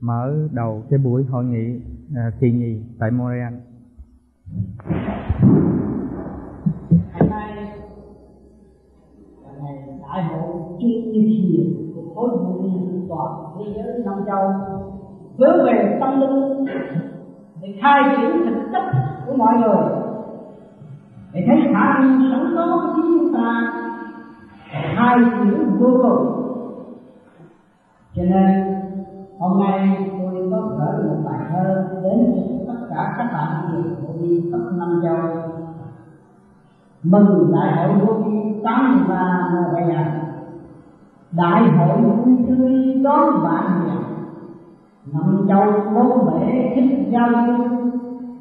mở đầu cái buổi hội nghị à, kỳ nhì tại Montreal. Hôm nay là ngày đại hội chuyên như của khối hội nghị toàn thế giới năm châu hướng về tâm linh để khai triển thực chất của mọi người để thấy khả năng sẵn có của chính chúng ta khai triển vô cùng cho nên hôm nay tôi có gửi một bài thơ đến tất cả các bạn người của đi khắp năm châu. Mừng đại hội vô vi tám ba bảy đại hội vui tươi đón bạn nhà. Năm châu bốn bể thích giao lưu.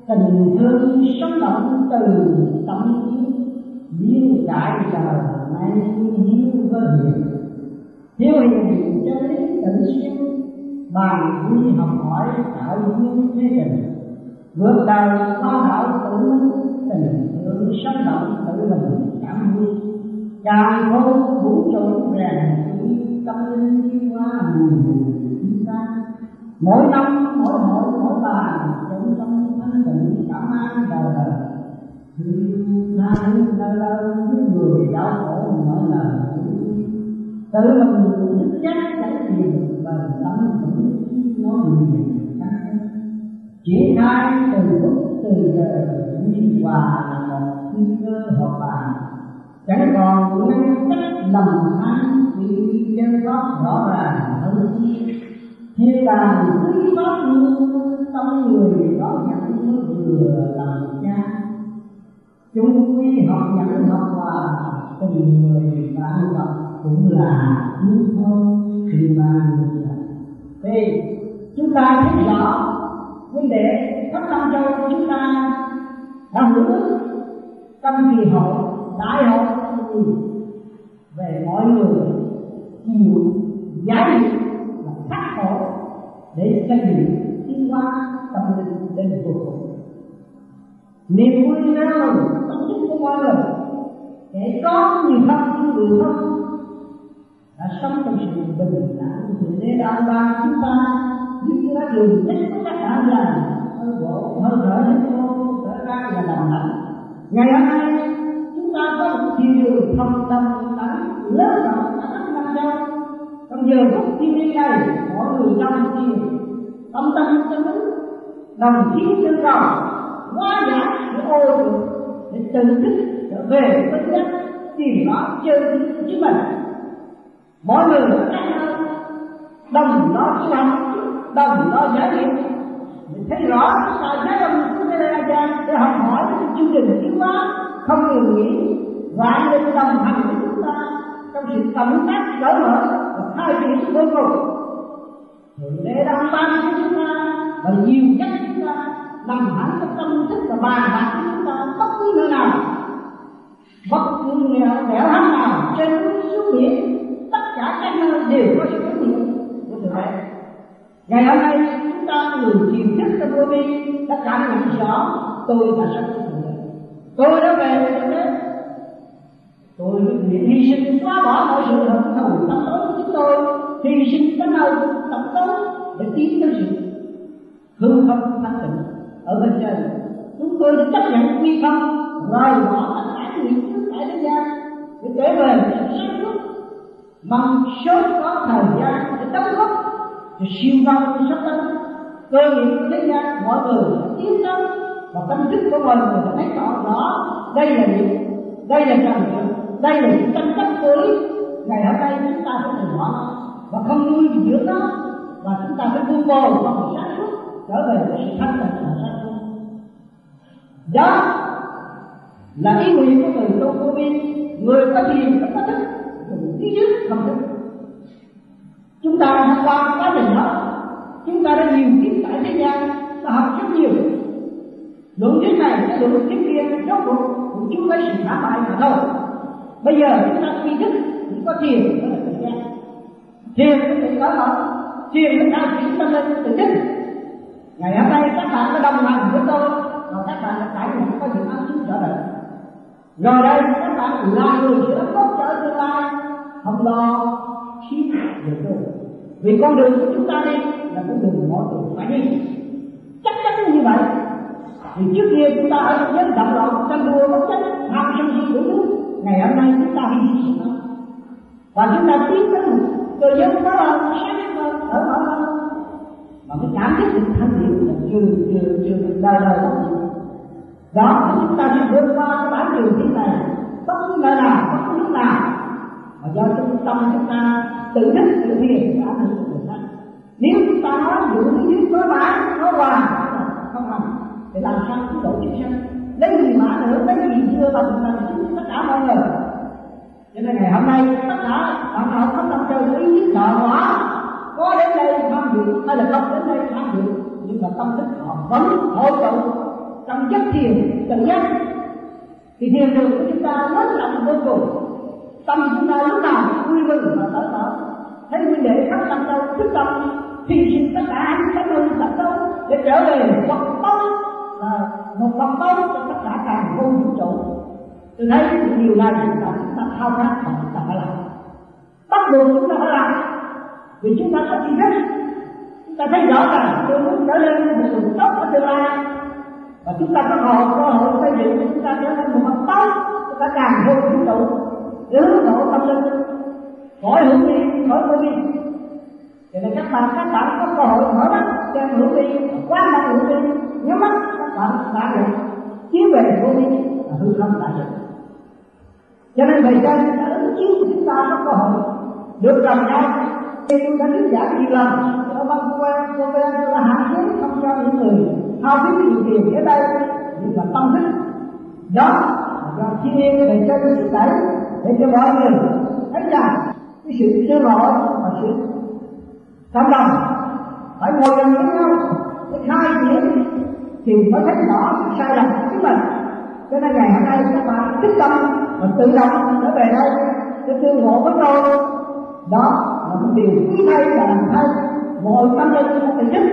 Tình thương sống động từ tâm biến đại trời nay hiếu với hiền. Hiếu hiền cho đến tự sinh bàn quý học hỏi tạo những thế tình vượt đời khoa đạo tự tình thương sống động, tự mình cảm vui càng vô vũ trụ rèn tâm linh đi hoa mùi chúng ta. Mỗi năm, mỗi hội, mỗi bàn trong tâm thanh tịnh, cảm an đời đời. Thương tha lâu lâu, những người đau khổ mỗi lần tự mình thức giác giải tìm và tâm vững bị liền triển khai từ lúc từ giờ nguyên hòa là một nguy cơ hợp bàn. Chẳng còn ngăn cách lầm than, vì chân pháp rõ ràng hơn. Chi thế bàn quý pháp luôn tâm người đó nhận mới vừa làm cha. Chúng quy họ nhận học hòa tình người bạn gặp cũng là nước thôi thì mà thì chúng ta thấy rõ vấn đề khắp năm châu của chúng ta đã hưởng trong kỳ hậu đại hội về mọi người chịu giải và khắc khổ để xây dựng tiến hóa tâm linh đến vô cùng niềm vui nào tâm thức của mọi người để có nhiều thân, người thân đã sống trong sự bình đẳng sự lễ đạo ba chúng ta, những cái ta đường nhất của các bạn là hơi bộ hơi rỡ hết cô trở ra là làm lạnh. Ngày hôm nay, chúng ta có một chiều đường thông tâm tánh lớn rộng ở khắp năm châu trong giờ phút thiên nhiên này, mỗi người trong chiều tâm tâm tâm tính đồng chí tư cầu, hóa giải những ô trượt để tự thức, trở về với đất, tìm đó chân chính mình mỗi người đồng nó tu học đồng nó giải nghiệp mình thấy rõ tại trái ông chúng ta là cha để học hỏi cái chương trình tiến hóa. Không ngừng nghỉ, vạn linh đồng hành với chúng ta trong sự cộng tác, cởi mở và khai triển vô cùng. Thượng đế đang ban cho chúng ta và nhiều cách chúng ta nằm hẳn trong tâm thức và bàn bạc của chúng ta bất cứ nơi nào. Bất cứ nẻo nẻo nào, trên núi xuống biển cả các nơi đều có sự xuất hiện của thượng đế ngày hôm nay, chúng ta người chiều thức trong vô vi đã cảm nhận rõ, tôi là sắp của thượng tôi đã về với thượng tôi nguyện hy sinh, xóa bỏ mọi sự hận thù tâm tối của chúng tôi, hy sinh cái nào tâm tối để tiến tới sự hư không thanh tịnh ở bên trên. Chúng tôi đã chấp nhận quy không rời bỏ tất cả những thứ tại thế gian để trở về sự sáng suốt mong sớm có thời gian để đóng góp cho siêu vong sắp tới cơ nghiệp của thế gian mọi người sẽ tiến tâm và tâm thức của mọi người đã thấy rõ rõ. Đây là những, đây là trần trượt đây là những tranh chấp tối. Ngày hôm nay chúng ta phải từ bỏ và không nuôi dưỡng nó và chúng ta phải vun bồi và sáng suốt trở về với sự thanh tịnh và sáng suốt. Đó là ý nguyện của người tu vô vi người có thiền có thức thứ nhất không thức chúng ta hôm qua quá trình đó. Chúng ta đã nhiều kiếp tại thế gian ta học rất nhiều. Luận kiếp này cái luận kiếp kia, rốt cuộc cũng chúng có sự phá bại mà thôi. Bây giờ chúng ta suy thức, cũng có thiền đó là thời gian. Thiền có thể có mở thiền chúng ta chuyển tâm lên tự thức. Ngày hôm nay các bạn có đồng hành với tôi, và các bạn đã trải nghiệm có những áp suất trở lại rồi đây các bạn là người sẽ đóng góp cho tương lai. Không lo khi được. Đâu vì con đường của chúng ta đi là con đường mọi người phải đi. Chắc chắn như vậy. Thì trước kia chúng ta ở trong giới động loạn tranh đua bất chấp tham sân si đủ thứ ngày hôm nay chúng ta đi sinh và chúng ta tiến tới cơ giới đó là sáng hơn ở mở hơn. Mà cái cảm giác được thanh thiện, là chưa chưa chưa được đời đời gì đó chúng ta sẽ vượt qua cái bản đường thế này bất cứ nơi nào bất cứ lúc nào mà do chúng tâm chúng ta tự thức, tự thiền đã được người ta nếu chúng ta nói những như nói mãi nói hoài không làm, thì làm sao cứu độ chúng sanh lấy gì mà nữa, lấy gì chưa bằng bằng chúng tất cả mọi người cho nên ngày hôm nay, tất cả bạn học có tâm chơi ý chí sợ quá có đến đây tham dự, hay là không đến đây tham dự, nhưng mà tâm thức họ vẫn hội tụ trong giấc thiền, tự giác thì thiền đường của chúng ta lớn là vô cùng. Tâm chúng ta lúc nào vui mừng và tới thở thấy mình đệ khắp tâm đâu thức tâm, thì sinh tất cả những cái ơn thật đâu để trở về vật tông là một vật tông cho tất cả càng vô vũ trụ. Từ đấy điều này là chúng ta thao tác và chúng ta phải làm. Bắt buộc chúng ta phải làm, vì chúng ta có chi hết chúng ta thấy rõ rằng tôi muốn trở lên một người tốt ở tương lai và chúng ta có hội cơ hội xây dựng chúng ta trở nên một mặt tốt chúng ta càng vô vũ trụ để hướng độ tâm linh. Khỏi hữu đi, khỏi vô đi. Cho nên các bạn các bạn có cơ hội mở mắt cho hữu đi, quan sát hữu đi. Nhắm mắt, các bạn đã được chiếu về vô đi là hư không đại được. Cho nên thời gian chúng ta ứng chiếu của chúng ta có cơ hội được gặp nhau. Khi chúng ta đứng giảng nhiều lần cho văn quan cô bé là hạn chế không cho những người thao phí điều tiền ở đây nhưng mà tâm thức. Đó là do thiên nhiên để cho cái sự đẩy để cho mọi người thấy rằng cái sự sơ lộ và sự cộng đồng phải ngồi gần với nhau. Để khai triển thì mới thấy rõ sai lầm của chính mình. Cho nên ngày hôm nay các bạn tích tâm và tự động trở về đây để tương ngộ với tôi. Đó là một điều quý thay và làm thay. Mọi tâm linh của mình nhất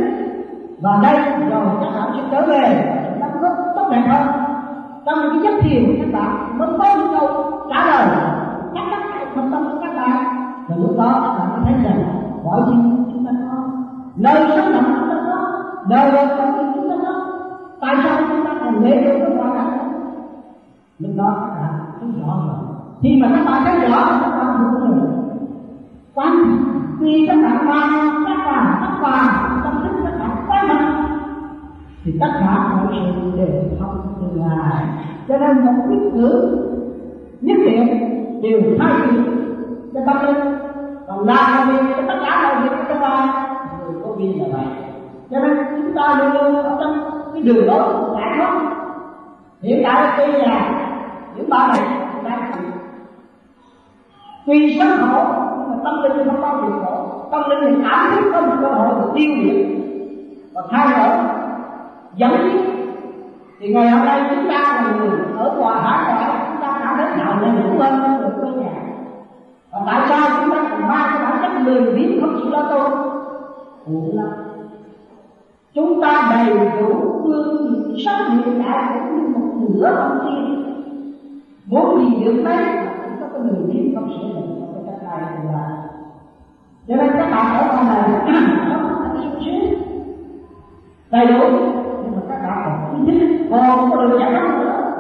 và đây, rồi các bạn sẽ trở về, các góp tốt đẹp hơn trong cái giấc thiền của các bạn mới có những câu trả lời các chắn cả tâm của các bạn và lúc đó, các bạn mới thấy rằng, mọi chuyện chúng ta có, nơi sống động chúng ta có, đời đời con chúng ta có. Tại sao chúng ta còn lễ được cái quả lúc đó, các bạn thấy rõ rồi. Khi mà các bạn thấy rõ, các bạn hiểu rồi. Quan khi các bạn qua các bạn các bạn tâm thức thì tất cả mọi sự đều không từ ngài cho nên một quyết ngữ, nhất định đều thay đổi. Cho tâm linh còn làm việc cho tất cả mọi việc chúng ta người có viên là vậy. Cho nên chúng ta luôn luôn ở trong cái đường đó, của giải thoát hiện tại tuy là những ba này đang tuy sống khổ nhưng mà tâm linh không bao giờ khổ. Tâm linh thì cảm thấy có một cơ hội được tiêu diệt. Và thay đổi dẫn đến thì ngày hôm nay chúng ta là người ở ngoài hải ngoại chúng ta đã đến nào là đủ hơn được cơ nhà và tại sao chúng ta còn mang cái bản chất lười biếng không chịu lo tôn khổ lắm. Chúng ta đầy đủ phương sống hiện đại cũng như một nửa con tiên muốn gì được đấy chúng ta có cái lười biếng không sửa mình cái cách này thì là cho nên các bạn ở trong này không có sung sướng đầy đủ bạn còn từ thức còn nữa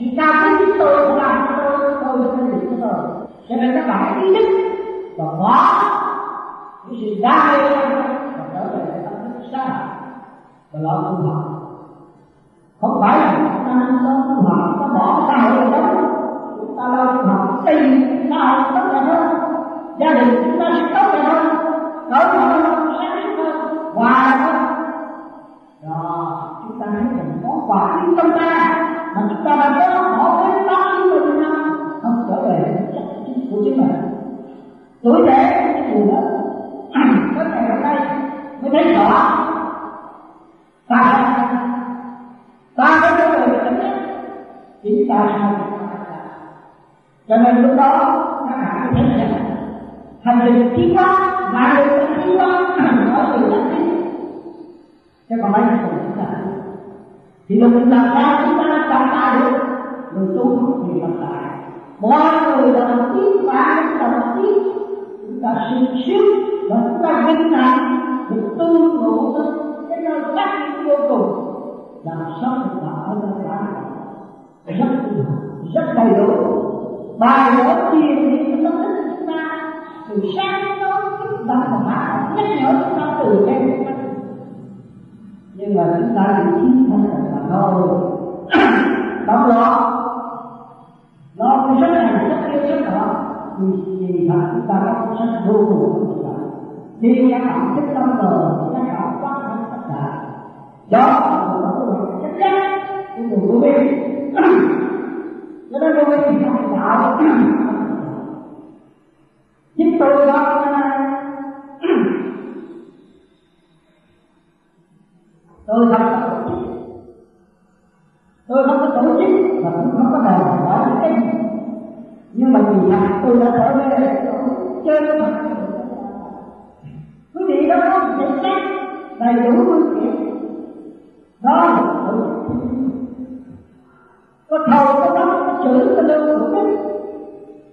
sự cao quý chúng tôi không làm cho tôi tôi sẽ được cho tôi cho nên các bạn ý thức và bỏ cái sự đa mê và trở về tâm thức xa. Và lo tu học. Không phải là mọi người đồng một và đồng một chúng ta sung sướng và chúng ta vinh hạnh được tương ngộ cái nơi phát triển vô cùng, làm sao được đạo ở trong cả rất rất đầy đủ. Bài vở tiền thì chúng ta thích chúng ta. Từ sáng đến tối chúng ta và hạ nhắc nhở chúng ta từ đêm nhưng mà chúng ta bị chiến thân là thôi đóng lo nó cái rất hành rất kia rất đó. Thì thì bạn chúng ta có rất vô cùng của chúng khi các bạn thích tâm rồi các bạn quá thân tất cả. Đó là một cái chất chắn. Của người vô vi cho nên vô vi thì không đạo chính tôi đó tôi không mà có cũng không có đòi hỏi cái gì. Nhưng mà vì rằng tôi đã trở về đây, chơi với bạn. Quý vị đó có thể xét đầy đủ phương tiện. Đó có thầu có đó có chữ, có lưu có tích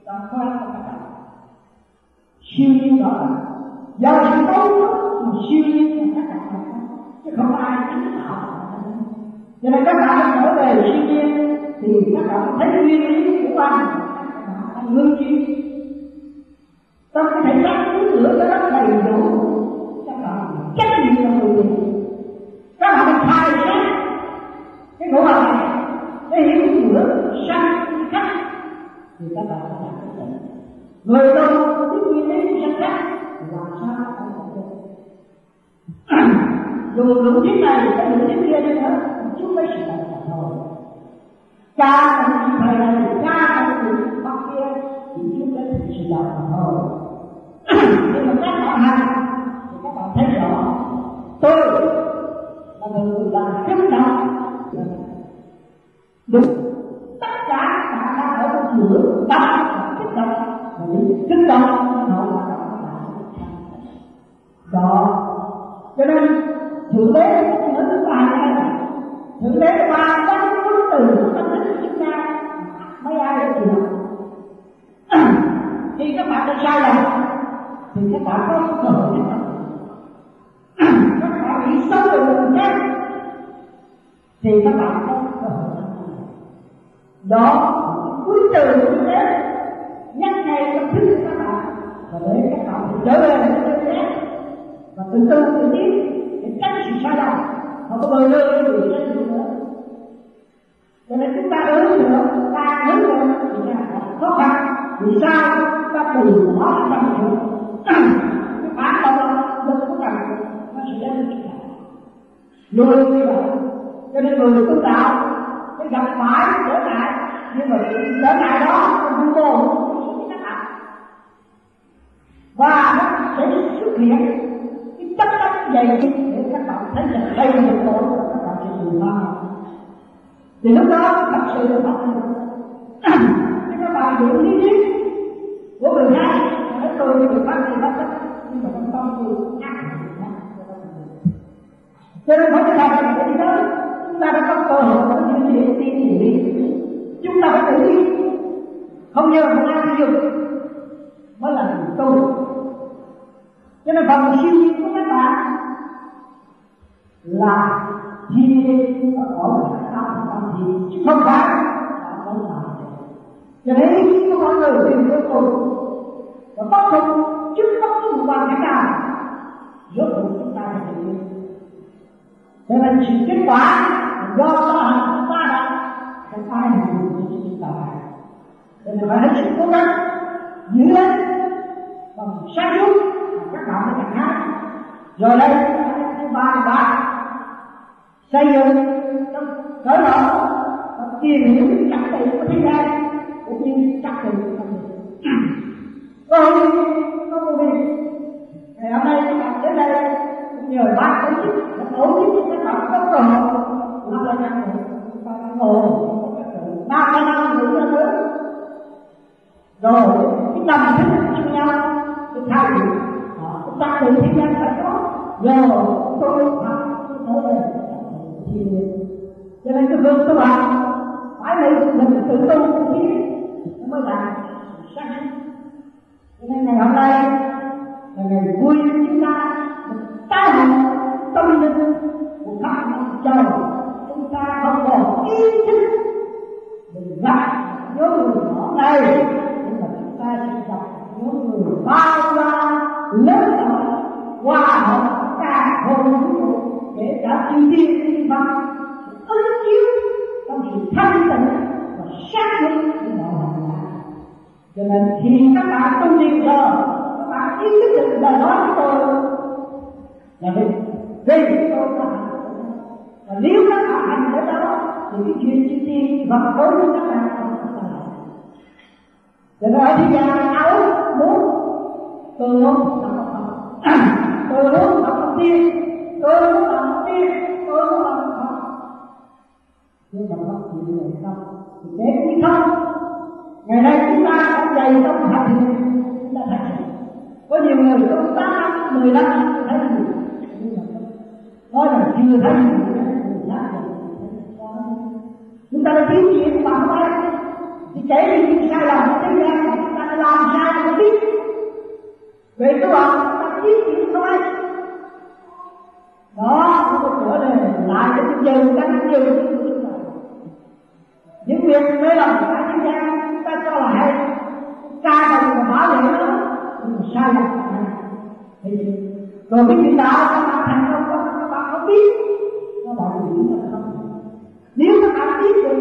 trong khoa có cả siêu nhiên đó là do sự tốt mà siêu nhiên là các bạn. Chứ không ai chính tạo cho nên các bạn trở về siêu nhiên thì các bạn thấy nguyên lý của anh ngưng chi ta cái thể xác thứ lửa cho nó đầy đủ. Các bạn trách nhiệm là người các bạn phải khai sát cái ngũ hành này. Cái hiểu lửa sang khắc. Thì các bạn phải làm cái người đâu cái nguyên lý của sang khắc. Làm sao không có dù lượng thiết này cái lượng thiết kia đi nữa, chúng ta sẽ thật thôi cha thành thầy này cha thành người bắc kia, thì chúng ta chỉ sự mà thôi. Nhưng mà các bạn hành thì các bạn thấy rõ, tôi là người làm kích động đúng, tất cả bạn đang ở trong lửa tâm kích động và những kích động nó là đó. Cho nên, thượng đế thì các bạn có cơ hội đó cuối từ như thế nhắc ngay trong thức của các bạn. Và để các bạn trở về với thượng đế và từ từ từ tiến để tránh sự sai lầm không có bơi lơ với người sai nữa? Cho nên chúng ta hướng nữa, ta hướng nữa thì là khó khăn. Vì sao? Chúng ta từ bỏ trong sự cái phản động lực của cần nó sẽ đến với chúng ta luôn như vậy cho nên người tu đạo, cái gặp phải trở ngại, nhưng mà trở ngại đó, không vô và nó sẽ xuất hiện cái chất đất dày để các bạn thấy là đây là tội các bạn sẽ dùng ma thì lúc đó, thật sự là bạn cái các bạn hiểu lý thuyết của người khác nói tôi thì bắt thì bắt tất nhưng mà trong tâm tôi ác cho nên phải làm cái đi đó chúng ta đã có cơ hội có những gì đi thì đi chúng ta phải tự đi không nhờ không ai sử dụng mới là người tu cho nên phần siêu nhiên của các bạn là thiên ở cõi tâm tâm thiên chứ không phải là không phải cho nên ý chí của mọi người tìm vô cùng và bắt phục chứ không có một hoàn cảnh nào, rốt cuộc chúng ta phải tự nhiên cho nên sự kết quả do đó hành chúng ta đã không ai hiểu được cho chúng ta cho nên phải hết sức cố gắng giữ lên bằng sáng suốt các bạn mới chẳng hát rồi đây thứ ba ba xây dựng trong cởi mở và tìm hiểu những trật tự của thế gian cũng như trật tự của con người lớn nhỏ, hòa hợp cả hồn để cả chư tiên chư văn. Ứng chiếu trong sự thanh tịnh và sát nhân của mọi hành giả. Cho nên khi các bạn tu niệm rồi các bạn ý thức được lời nói của tôi, là vì vì tôi là và nếu các bạn hành ở đó, thì cái chuyện chư tiên vật đối với các bạn cho nên ở thế gian, áo muốn tôi muốn tôi muốn làm một tiên tôi muốn làm một tiên tôi muốn làm một nhưng mà nó chỉ là không thì thế như không. Ngày nay chúng ta cũng dày trong hành trình chúng ta thấy có nhiều người trong tám năm mười năm thấy gì? Nói là chưa thấy gì. Chúng ta đã kiếm chuyện bằng ai thì kể đi những sai lầm của thế gian mà chúng ta đã làm sai không biết. Về cơ bản ý kiến không ai đó nó có trở về lại cái chương trình ta cái giờ những việc mê lầm của cả thế gian, chúng ta cho là hay. Ca đồng và bảo vệ nó nhưng mà sai lầm thì rồi cái chuyện đạo các bạn thành công các bạn không biết. Nó bảo gì là không. Nếu các bạn biết được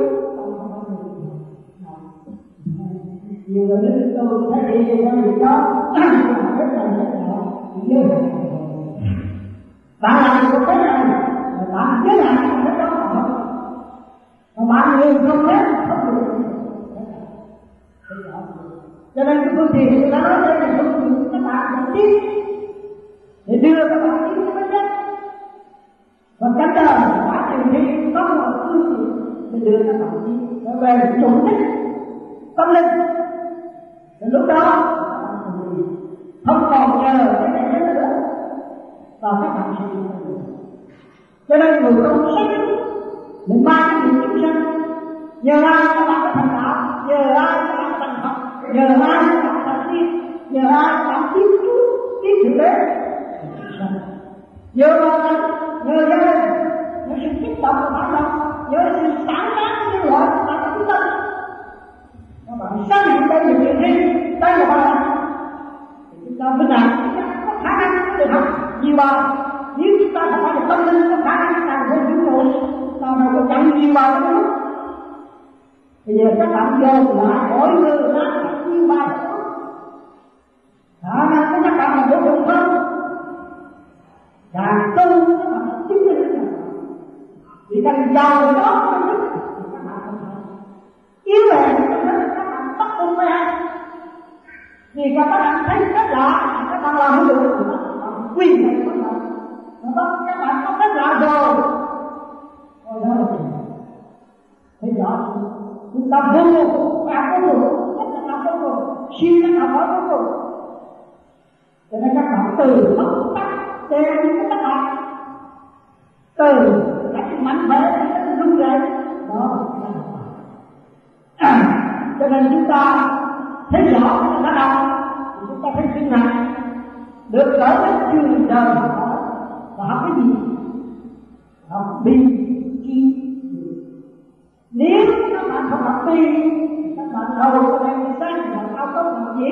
nhiều người đến tôi thấy vậy, thì nó được đó rất là là dơ bạn làm được cái này bạn chứ làm cái đó mà bạn người không hết không được cho nên cái phương tiện ta nói đây là phương tiện các bạn cần biết để đưa các bạn đến cái nhất và cách đời quá trình thi có một phương tiện để đưa các bạn đi. Trở về chủ đích tâm linh. Lúc đó không còn nhờ cái này nữa và các bạn sẽ cho nên người tu sách để mang cái điều chúng sanh nhờ ai các bạn có thành đạo? Nhờ ai các bạn thành học nhờ ai các bạn thành tiên nhờ ai các bạn tiếp chú tiếp thượng đế nhờ ai nhờ gia đình nhờ sự kích động của bản thân, nhờ sự sáng tác nhân loại của bạn chúng ta các bạn xác định đây là chuyện gì đây là bài ta mới làm có khả năng được học nhiều bài nếu chúng ta không phải là tâm linh, có khả năng càng hơn chúng rồi, ta mà có chẳng nhiều bài nữa bây giờ các bạn vô lại mỗi người ta nhiều bài khả năng của các bạn là vô cùng hơn càng tu các bạn chính minh thì càng giàu đó, các bạn yếu về vì các bạn thấy rất lạ các bạn làm không được quy định các bạn. Đó các bạn có rất lạ rồi. Rồi đó là thấy rõ chúng ta vô cùng cả được cùng rất là làm vô rồi, khi nó là hỏi vô rồi, cho nên các bạn từ mất tắt theo những cái bạn từ cách mạnh mẽ đến rung rẩy đó cho nên chúng ta thấy rõ nó đâu ta thấy chuyện này được gỡ đến trường đời và học cái gì? Học bi chi nếu các bạn không học bi các bạn đâu có đem sách và cao cấp làm gì?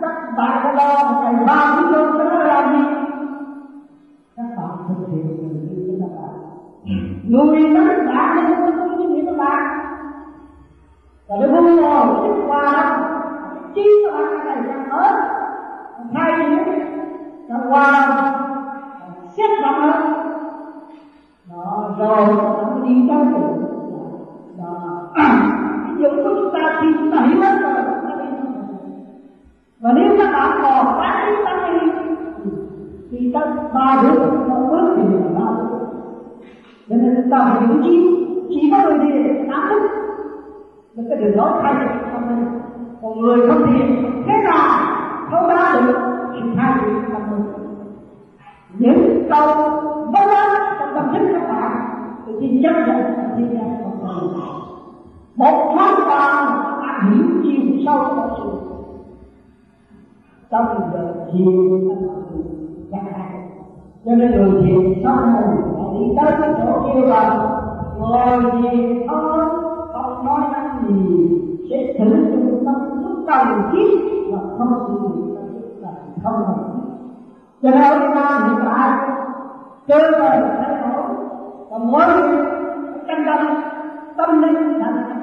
Các bạn có lo một ngày ba thứ luôn cho nó làm gì? Các bạn thực hiện người như các bạn. Người nói bạn nó không có suy nghĩ các bạn. Và nó vui rồi cái qua trí các cái này càng hết thay vì nó qua xét rộng hơn đó, rồi, nó đi tới được. Đó. Cái dụng của chúng ta thì chúng ta hiểu hết rồi và nếu các bạn còn phá lý tâm đi, thì tới ba đứa nó bước thì là ba bước. Cho nên chúng ta phải hiểu chi chỉ có người đi để tám thức nó cái đường lối thay không nên còn người không thiện thế nào? Thấu đá được. Sự tha thứ tâm người những câu vân vân trong tâm thức các bạn, thì xin chấp nhận xin nhận một mình một món quà các bạn hiểu chiều sâu của sự trong đời thiền các bạn dạ. cho nên người thiền sau này họ đi tới cái chỗ kia là ngồi thiền thôi, không nói năng gì, sẽ thử cần thiết và không chỉ dụng tâm không cần thiết cho nên chúng ta hiện tại cơ thể thay đổi và mỗi người tâm tâm linh thành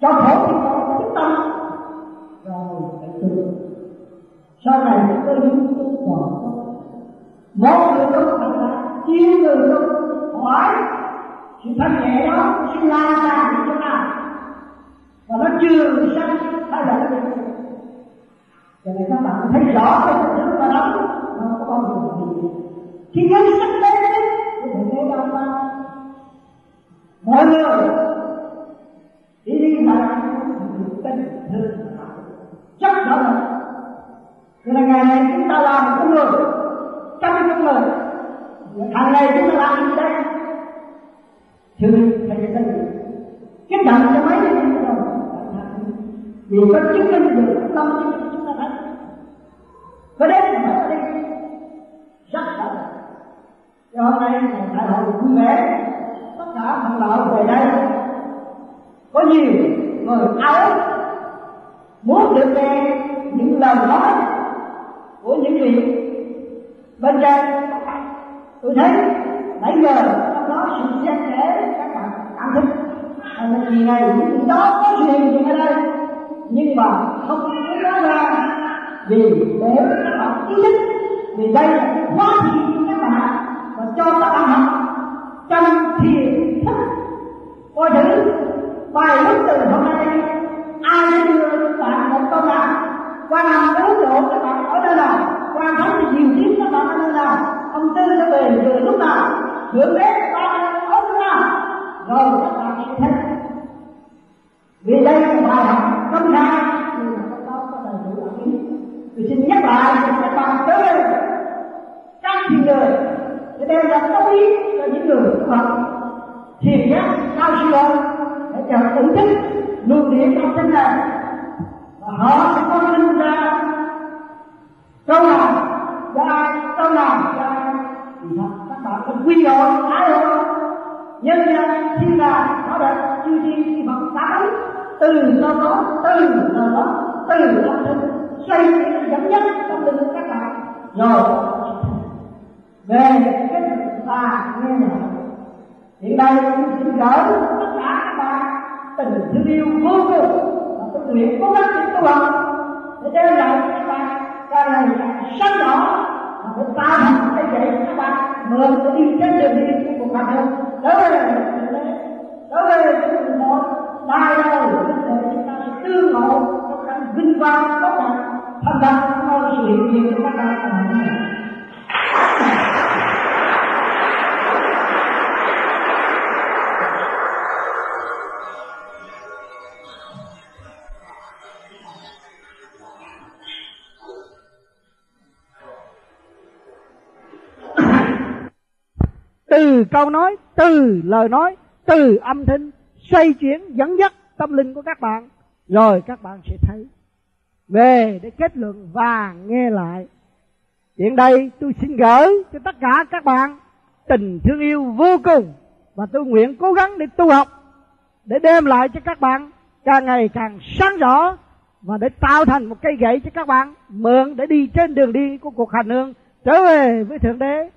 cho khổ thì có thích tâm. Rồi phải tu. Sau này chúng ta những tu. Còn mỗi người tu thật là chia người tu. Hỏi, sự thanh nhẹ đó sẽ lan ra như ta và nó chưa sanh thay đổi cho nên các bạn thấy rõ cái sự mà đó nó có bao giờ gì. Khi nhân sắc lên thì thượng thấy đâu ta mọi người, đi đi mà tình thương chắc đó là cho nên ngày này chúng ta làm một người. Trong con người. Hàng ngày chúng ta làm gì đây? Thương thầy tình cái động cho mấy cái vì có chứng minh được tâm chúng ta thấy có đến phải đi rất rõ cho hôm nay đại hội vui vẻ tất cả phần lợi về đây, có nhiều người áo, muốn được nghe những lời nói của những vị bên trên, tôi thấy nãy giờ trong đó sự xen kẽ các bạn cảm thức là vì này những đó có chuyện gì ở đây nhưng mà không có nói ra vì để các bạn ý thức. Vì đây là cái khóa thiền các bạn và cho các bạn học trong thiền thức. Coi thử bài lúc từ hôm nay, ai đưa các bạn một câu nào qua năm cứu độ các bạn ở nơi nào quan thánh thì nhiều tiếng các bạn ở nơi nào ông tư sẽ về từ lúc nào thượng đế các bạn ở nơi nào rồi các để ý cho những người phật thiền giác cao siêu hơn để cho ứng thức luôn điểm trong sinh này và họ sẽ có sinh ra câu nào cho ai câu nào cho ai thì thật các bạn có quy rồi ai rồi nhân gian thiên đàng đó đã chư thiên thì phật tám từ nó đó từ nó đó từ đó có xây dựng dẫn dắt trong linh các bạn rồi về cái và nghe nào hiện nay tôi xin gửi tất cả các bạn tình thương yêu vô cùng và tôi nguyện cố gắng để tu học để đem lại các bạn ra ngày càng sáng rõ và để tạo thành cái dạy các bạn. Mượn để đi trên đường đi của cuộc hành đó là một đối với cái đường một đai đâu để chúng ta sẽ tương ngộ trong cảnh vinh quang tốt đẹp thành đạt trong sự hiện diện của các bạn. Từ câu nói, từ lời nói, từ âm thanh xoay chuyển dẫn dắt tâm linh của các bạn, rồi các bạn sẽ thấy. Về để kết luận và nghe lại. Hiện đây tôi xin gửi cho tất cả các bạn tình thương yêu vô cùng và tôi nguyện cố gắng để tu học, để đem lại cho các bạn càng ngày càng sáng rõ và để tạo thành một cây gậy cho các bạn mượn để đi trên đường đi của cuộc hành hương trở về với thượng đế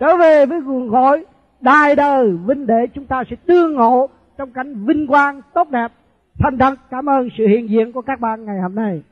trở về với nguồn hội đài đời, vinh đệ chúng ta sẽ tương ngộ trong cảnh vinh quang tốt đẹp. Thành thật, cảm ơn sự hiện diện của các bạn ngày hôm nay.